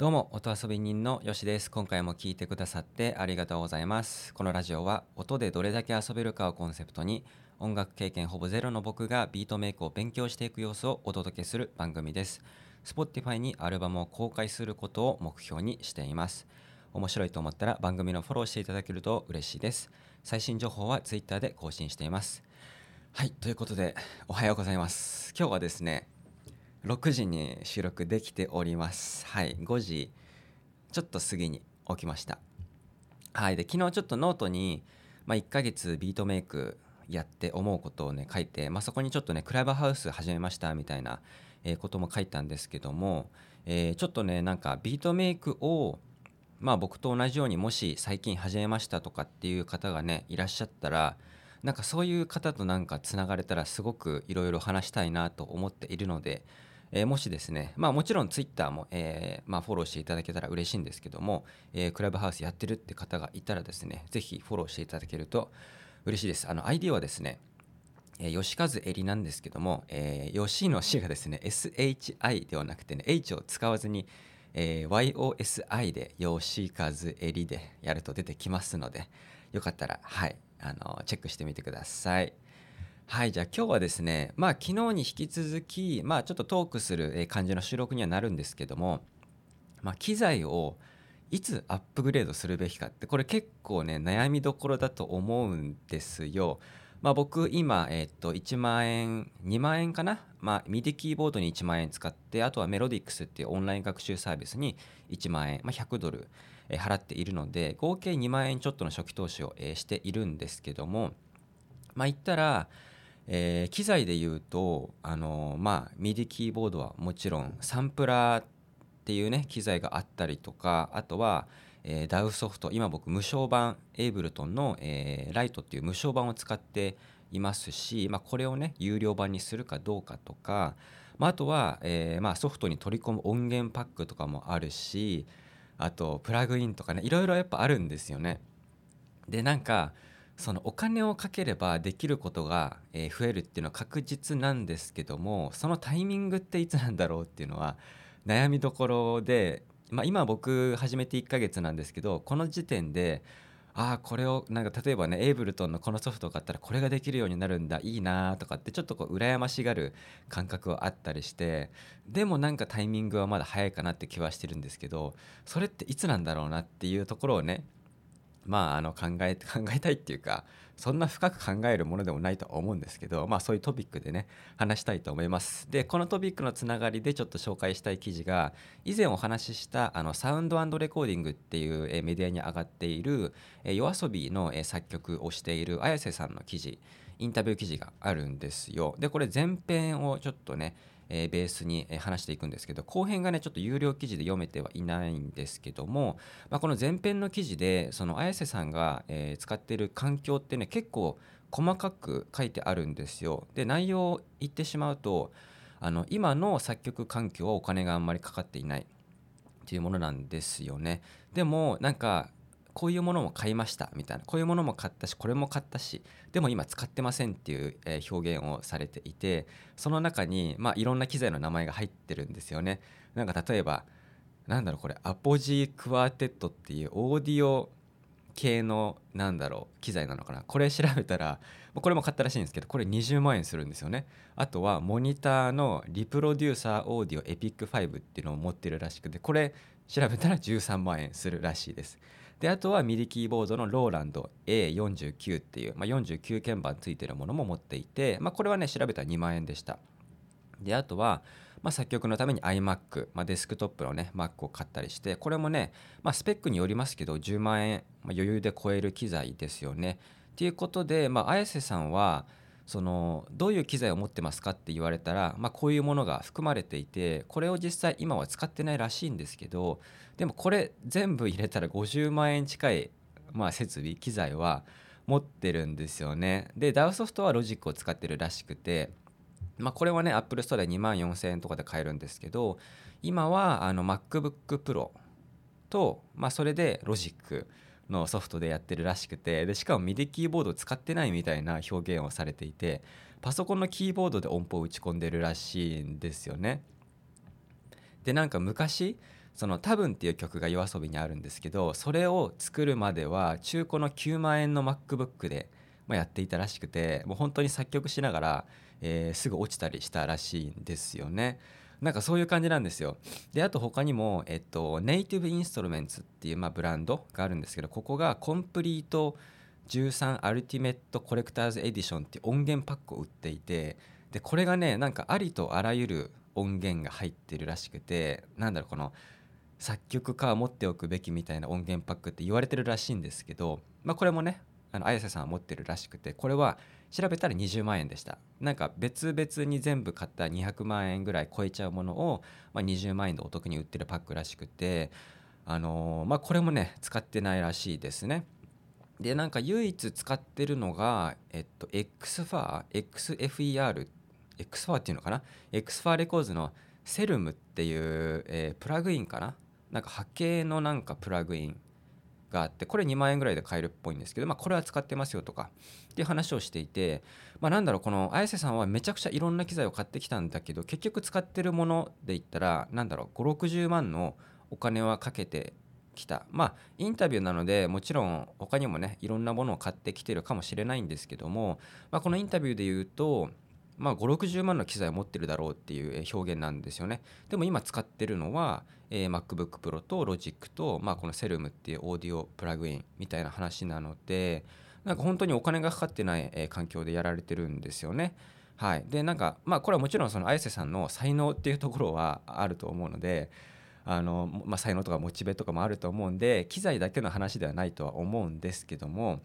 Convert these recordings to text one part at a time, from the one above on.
どうも音遊び人のよしです。今回も聞いてくださってありがとうございます。このラジオは音でどれだけ遊べるかをコンセプトに音楽経験ほぼゼロの僕がビートメイクを勉強していく様子をお届けする番組です。Spotify にアルバムを公開することを目標にしています。面白いと思ったら番組のフォローしていただけると嬉しいです。最新情報は Twitter で更新しています。はいということでおはようございます。今日はですね6時に収録できております。はい5時ちょっと過ぎに起きました。はいで昨日ちょっとノートに、まあ、1ヶ月ビートメイクやって思うことをね書いて、まあ、そこにちょっとねクラブハウス始めましたみたいな、えー、ことも書いたんですけども、えー、ちょっとねなんかビートメイクをまあ僕と同じようにもし最近始めましたとかっていう方がねいらっしゃったらなんかそういう方となんかつながれたらすごくいろいろ話したいなと思っているのでえー、もしですね、まあもちろん Twitter も、えー、まあ、フォローしていただけたら嬉しいんですけども、えー、クラブハウスやってるって方がいたらですね、ぜひフォローしていただけると嬉しいです。ID はですね、えー、吉和えりなんですけども、えー、吉の C がですね、SHI ではなくてね、H を使わずに、えー、YOSI で吉和えりでやると出てきますので、よかったら、はい、あの、チェックしてみてください。はいじゃあ今日はですねまあ昨日に引き続きまあちょっとトークする感じの収録にはなるんですけども、まあ、機材をいつアップグレードするべきかってこれ結構ね悩みどころだと思うんですよ。まあ、僕今、えっと1万円2万円かな、まあ、ミディキーボードに1万円使ってあとはメロディックスっていうオンライン学習サービスに1万円、まあ、100ドル払っているので合計2万円ちょっとの初期投資をしているんですけどもまあ言ったらえー、機材で言うとあのまあ MIDI キーボードはもちろんサンプラーっていうね機材があったりとかあとは、えー、DAW ソフト今僕無償版エイブルトンの、えー、ライトっていう無償版を使っていますし、まあ、これをね有料版にするかどうかとか、まあ、あとは、えーまあ、ソフトに取り込む音源パックとかもあるしあとプラグインとかねいろいろやっぱあるんですよね。でなんかそのお金をかければできることが増えるっていうのは確実なんですけどもそのタイミングっていつなんだろうっていうのは悩みどころで、まあ、今僕始めて1ヶ月なんですけどこの時点でああこれをなんか例えばねエイブルトンのこのソフトを買ったらこれができるようになるんだいいなとかってちょっとこう羨ましがる感覚はあったりしてでもなんかタイミングはまだ早いかなって気はしてるんですけどそれっていつなんだろうなっていうところをねまあ、あの考え 考えたいっていうかそんな深く考えるものでもないと思うんですけど、まあ、そういうトピックでね話したいと思います。でこのトピックのつながりでちょっと紹介したい記事が以前お話ししたあのサウンドレコーディングっていうメディアに上がっている yoasobi の作曲をしている綾瀬さんの記事インタビュー記事があるんですよ。でこれ前編をちょっとねえー、ベースに話していくんですけど後編がねちょっと有料記事で読めてはいないんですけども、まあ、この前編の記事でその綾瀬さんが、えー、使ってる環境ってね結構細かく書いてあるんですよ。で内容を言ってしまうとあの今の作曲環境はお金があんまりかかっていないっていうものなんですよね。でもなんかこういうものも買いましたみたいな。こういうものも買ったしこれも買ったしでも今使ってませんっていう、表現をされていてその中に、まあ、いろんな機材の名前が入ってるんですよね。なんか例えばなんだろうこれアポジークワーテットっていうオーディオ系のなんだろう機材なのかな。これ調べたらこれも買ったらしいんですけどこれ20万円するんですよね。あとはモニターのリプロデューサーオーディオエピック5っていうのを持ってるらしくてこれ調べたら13万円するらしいです。であとはミディキーボードのローランド A49 っていう、まあ、49鍵盤ついてるものも持っていて、まあ、これはね調べたら2万円でした。であとは、まあ、作曲のために iMac、まあ、デスクトップのね Mac を買ったりしてこれもね、まあ、スペックによりますけど10万円、まあ、余裕で超える機材ですよね。っていうことで、まあ、綾瀬さんはそのどういう機材を持ってますかって言われたら、まあ、こういうものが含まれていてこれを実際今は使ってないらしいんですけどでもこれ全部入れたら50万円近い、まあ、設備機材は持ってるんですよね。で DAW ソフトはロジックを使ってるらしくてまあ、これはね Apple Store で2万4000円とかで買えるんですけど今はあの MacBook Pro と、まあ、それでロジック。のソフトでやってるらしくてでしかも MIDI キーボードを使ってないみたいな表現をされていてパソコンのキーボードで音符を打ち込んでるらしいんですよね。でなんか昔その「多分」っていう曲が yoasobi にあるんですけどそれを作るまでは中古の9万円の MacBook で、ま、やっていたらしくてもう本当に作曲しながら、えー、すぐ落ちたりしたらしいんですよね。なんかそういう感じなんですよ。で、あと他にも、えっと、ネイティブインストルメンツっていう、まあ、ブランドがあるんですけど、ここがコンプリート13アルティメットコレクターズエディションっていう音源パックを売っていて、で、これがね、なんかありとあらゆる音源が入ってるらしくて、なんだろう、この、作曲家は持っておくべきみたいな音源パックって言われてるらしいんですけど、まあ、これもねあの綾瀬さんは持ってるらしくてこれは調べたら20万円でした。なんか別々に全部買った200万円ぐらい超えちゃうものを、まあ、20万円でお得に売ってるパックらしくてあのー、まあこれもね使ってないらしいですね。でなんか唯一使ってるのがえっと XFAR XFER XFAR っていうのかな？XFAR レコーズのセルムっていう、えー、プラグインかな？なんか波形のなんかプラグインがあってこれ2万円ぐらいで買えるっぽいんですけど、まあ、これは使ってますよとかっていう話をしていて、まあ、なんだろうこの綾瀬さんはめちゃくちゃいろんな機材を買ってきたんだけど結局使ってるもので言ったらなんだろう560万のお金はかけてきた。まあインタビューなのでもちろん他にもねいろんなものを買ってきてるかもしれないんですけども、まあ、このインタビューで言うとまあ、560万の機材を持ってるだろうっていう表現なんですよねでも今使ってるのは、えー、MacBook Pro と Logic と、まあ、この Selm っていうオーディオプラグインみたいな話なのでなんか本当にお金がかかってない、えー、環境でやられてるんですよね。はい、でなんかまあこれはもちろんその綾瀬さんの才能っていうところはあると思うのであの、まあ、才能とかモチベとかもあると思うんで機材だけの話ではないとは思うんですけども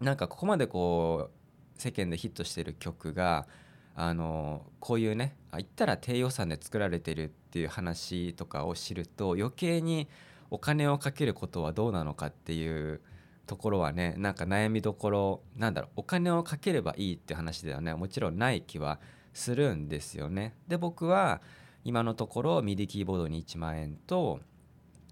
なんかここまでこう世間でヒットしてる曲があのこういうねあ言ったら低予算で作られてるっていう話とかを知ると余計にお金をかけることはどうなのかっていうところはねなんか悩みどころなんだろうお金をかければいいって話ではねもちろんない気はするんですよね。で僕は今のところミディキーボードに1万円と、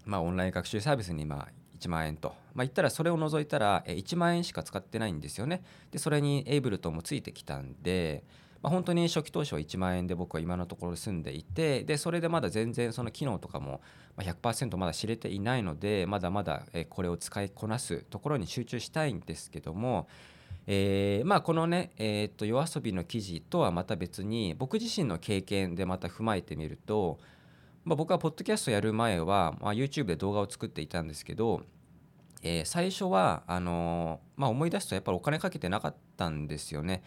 まあ、オンライン学習サービスにまあ1万円と、まあ、言ったらそれを除いたら1万円しか使ってないんですよね。でそれにエイブルトもついてきたんでまあ、本当に初期投資は1万円で僕は今のところ住んでいてでそれでまだ全然その機能とかも100%まだ知れていないのでまだまだこれを使いこなすところに集中したいんですけども、えー、まあこのね、えー、と夜遊びの記事とはまた別に僕自身の経験でまた踏まえてみると、まあ、僕はポッドキャストやる前は、まあ、YouTube で動画を作っていたんですけど、最初はあの、まあ、思い出すとやっぱりお金かけてなかったんですよね。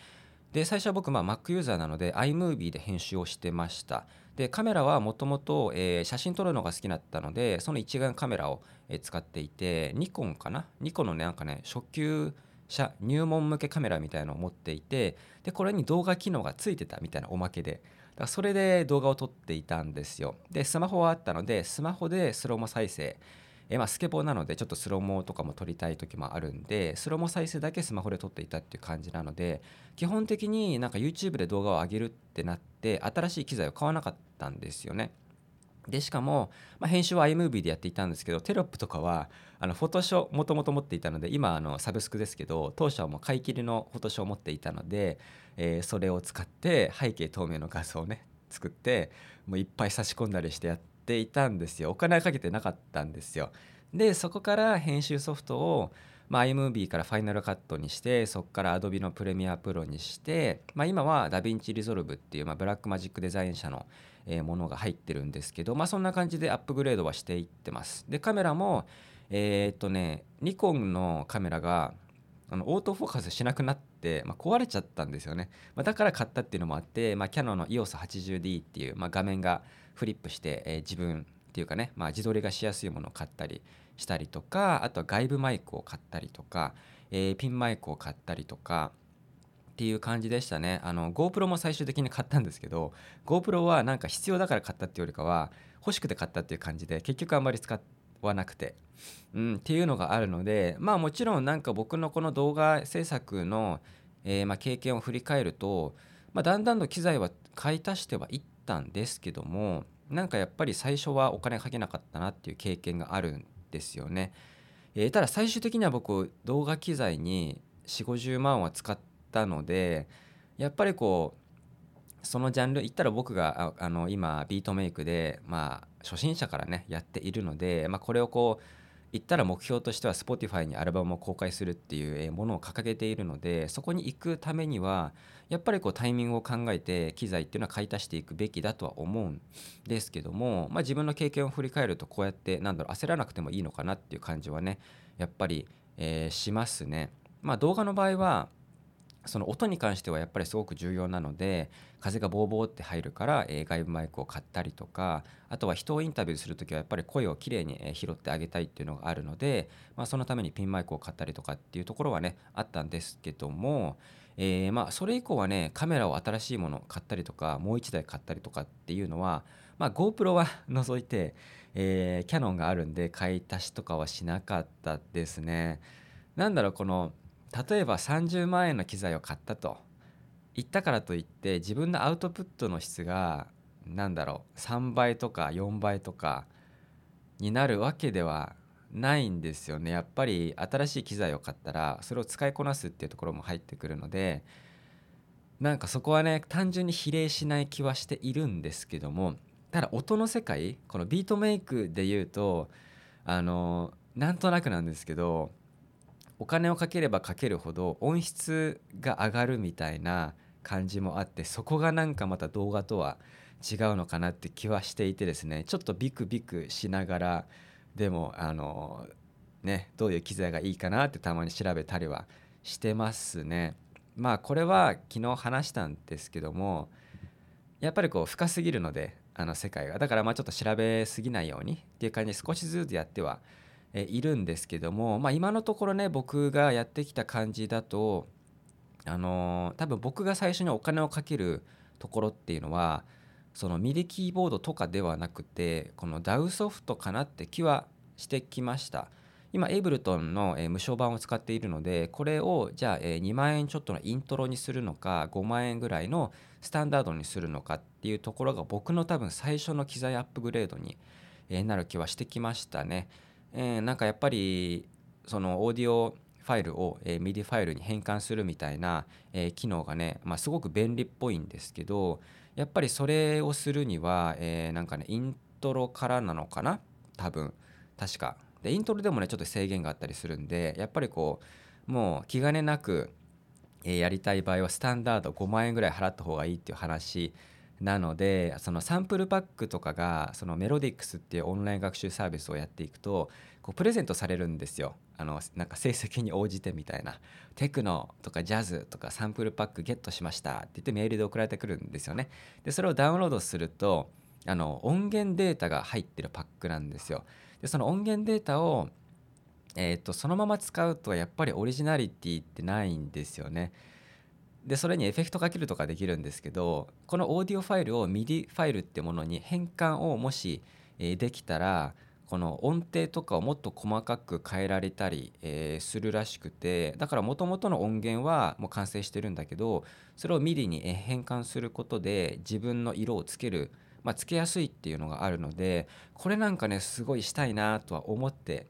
で最初は僕、まあ、Mac ユーザーなので iMovie で編集をしてました。でカメラはもともと写真撮るのが好きだったのでその一眼カメラを、使っていてニコンかな？ニコンのねなんかね初級者入門向けカメラみたいなのを持っていてでこれに動画機能がついてたみたいなおまけで。だそれで動画を撮っていたんですよ。でスマホはあったのでスマホでスローモ再生えまあ、スケボーなのでちょっとスロモとかも撮りたい時もあるんでスロモ再生だけスマホで撮っていたっていう感じなので基本的になんか YouTube で動画を上げるってなって新しい機材を買わなかったんですよね。でしかも、まあ、編集は iMovie でやっていたんですけどテロップとかはあのフォトショーもともと持っていたので今あのサブスクですけど当初はもう買い切りのフォトショーを持っていたので、えー、それを使って背景透明の画像をね作ってもういっぱい差し込んだりしてやっていたんですよ。お金はかけてなかったんですよ。でそこから編集ソフトを、まあ、iMovie から Final Cut にしてそこから Adobe の Premiere Pro にして、まあ、今は DaVinci Resolve っていう、まあ、ブラックマジックデザイン社のえものが入ってるんですけど、まあ、そんな感じでアップグレードはしていってます。でカメラもえー、っとねニコンのカメラがあのオートフォーカスしなくなって、まあ、壊れちゃったんですよね、まあ、だから買ったっていうのもあって、まあ、キャノンの EOS80D っていう、まあ、画面がフリップして、えー、自分っていうかね、まあ、自撮りがしやすいものを買ったりしたりとかあとは外部マイクを買ったりとか、えー、ピンマイクを買ったりとかっていう感じでしたね。あの GoPro も最終的に買ったんですけど GoPro はなんか必要だから買ったっていうよりかは欲しくて買ったっていう感じで結局あんまり使わなくて、うん、っていうのがあるのでまあもちろんなんか僕のこの動画制作の、えー、ま経験を振り返ると、まあ、だんだんと機材は買い足してはいったたんですけどもなんかやっぱり最初はお金かけなかったなっていう経験があるんですよね。えー、ただ最終的には僕動画機材に4 5 0万は使ったのでやっぱりこうそのジャンル言ったら僕があの今ビートメイクでまあ初心者からねやっているので、まあ、これをこう言ったら目標としては Spotify にアルバムを公開するっていうものを掲げているのでそこに行くためにはやっぱりこうタイミングを考えて機材っていうのは買い足していくべきだとは思うんですけども、まあ、自分の経験を振り返るとこうやってなんだろう焦らなくてもいいのかなっていう感じはねやっぱり、えー、しますね。まあ、動画の場合はその音に関してはやっぱりすごく重要なので風がボーボーって入るから、え外部マイクを買ったりとかあとは人をインタビューする時はやっぱり声をきれいに、え拾ってあげたいっていうのがあるので、まあ、そのためにピンマイクを買ったりとかっていうところはねあったんですけども、えー、まあそれ以降はねカメラを新しいもの買ったりとかもう1台買ったりとかっていうのは、まあ、GoPro は除いて、えー、キャノンがあるんで買い足しとかはしなかったですね。なんだろうこの例えば30万円の機材を買ったと。言ったからといって自分のアウトプットの質が何だろう3倍とか4倍とかになるわけではないんですよね。やっぱり新しい機材を買ったらそれを使いこなすっていうところも入ってくるのでなんかそこはね単純に比例しない気はしているんですけどもただ音の世界このビートメイクで言うとあのなんとなくなんですけどお金をかければかけるほど音質が上がるみたいな感じもあってそこがなんかまた動画とは違うのかなって気はしていてですねちょっとビクビクしながらでもあのねどういう機材がいいかなってたまに調べたりはしてますね。まあこれは昨日話したんですけどもやっぱりこう深すぎるのであの世界がだからまあちょっと調べすぎないようにっていう感じで少しずつやってはいるんですけども、まあ、今のところね僕がやってきた感じだとあのー、多分僕が最初にお金をかけるところっていうのはそのミディキーボードとかではなくてこの DAW ソフトかなって気はしてきました今エイブルトンの、無償版を使っているのでこれをじゃあ、え2万円ちょっとのイントロにするのか5万円ぐらいのスタンダードにするのかっていうところが僕の多分最初の機材アップグレードに、なる気はしてきましたね。えー、なんかやっぱりそのオーディオファイルを、えー、MIDI ファイルに変換するみたいな、えー、機能がね、まあ、すごく便利っぽいんですけどやっぱりそれをするには、えー、なんかねイントロからなのかな？多分。確か。でイントロでもねちょっと制限があったりするんでやっぱりこうもう気兼ねなく、えー、やりたい場合はスタンダード5万円ぐらい払った方がいいっていう話なのでそのサンプルパックとかがそのメロディックスっていうオンライン学習サービスをやっていくとこうプレゼントされるんですよ。あのなんか成績に応じてみたいな。テクノとかジャズとかサンプルパックゲットしましたって言ってメールで送られてくるんですよね。でそれをダウンロードするとあの音源データが入ってるパックなんですよ。でその音源データをえーとそのまま使うとやっぱりオリジナリティってないんですよね。でそれにエフェクトかけるとかできるんですけどこのオーディオファイルを MIDI ファイルってものに変換をもし、えできたらこの音程とかをもっと細かく変えられたり、えー、するらしくてだからもともとの音源はもう完成してるんだけどそれを MIDI に変換することで自分の色をつける、まあ、つけやすいっていうのがあるのでこれなんかねすごいしたいなとは思って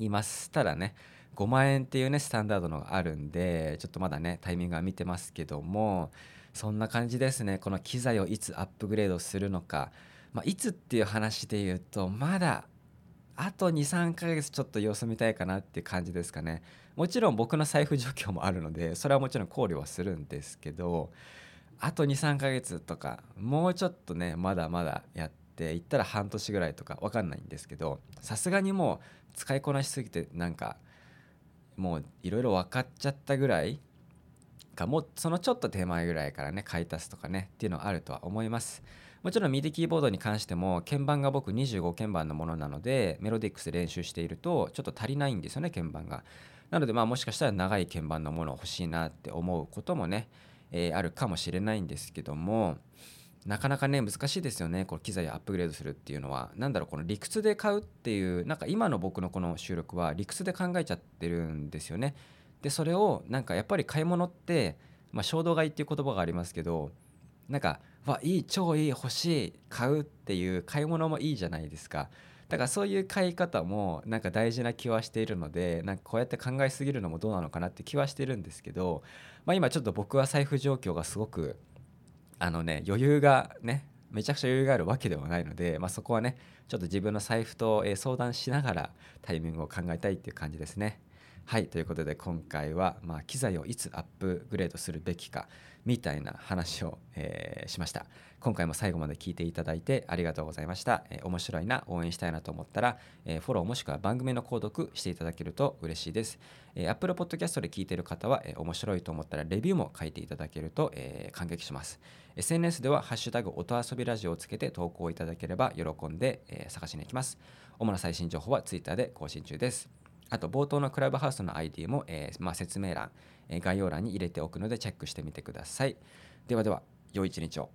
います。ただね5万円っていうねスタンダードのがあるんでちょっとまだねタイミングは見てますけどもそんな感じですね。この機材をいつアップグレードするのか、まあ、いつっていう話で言うとまだあと23ヶ月ちょっと様子見たいかなっていう感じですかね。もちろん僕の財布状況もあるのでそれはもちろん考慮はするんですけどあと23ヶ月とかもうちょっとねまだまだやっていったら半年ぐらいとか分かんないんですけどさすがにもう使いこなしすぎてなんかもういろいろ分かっちゃったぐらいかもそのちょっと手前ぐらいからね買い足すとかねっていうのはあるとは思います。もちろん MIDI キーボードに関しても鍵盤が僕25鍵盤のものなのでメロディックス練習しているとちょっと足りないんですよね鍵盤が。なのでまあもしかしたら長い鍵盤のもの欲しいなって思うこともね、えー、あるかもしれないんですけどもなかなかね難しいですよね。この機材をアップグレードするっていうのは。何だろうこの理屈で買うっていうなんか今の僕のこの収録は理屈で考えちゃってるんですよね。でそれをなんかやっぱり買い物ってまあ衝動買いっていう言葉がありますけどなんかわいい超いい欲しい買うっていう買い物もいいじゃないですか。だからそういう買い方もなんか大事な気はしているのでなんかこうやって考えすぎるのもどうなのかなって気はしてるんですけど、まあ、今ちょっと僕は財布状況がすごくあのね余裕がねめちゃくちゃ余裕があるわけではないので、まあ、そこはねちょっと自分の財布と相談しながらタイミングを考えたいっていう感じですね。はいということで今回は、まあ、機材をいつアップグレードするべきかみたいな話を、えー、しました。今回も最後まで聞いていただいてありがとうございました、えー、面白いな応援したいなと思ったら、えー、フォローもしくは番組の購読していただけると嬉しいです、えー、Apple Podcast で聞いている方は、えー、面白いと思ったらレビューも書いていただけると、えー、感激します。SNS ではハッシュタグ音遊びラジオをつけて投稿いただければ喜んで、えー、探しに行きます。主な最新情報は Twitter で更新中です。あと冒頭のクラブハウスの ID も、えー、まあ、説明欄、えー、概要欄に入れておくのでチェックしてみてください。ではでは、良い一日を。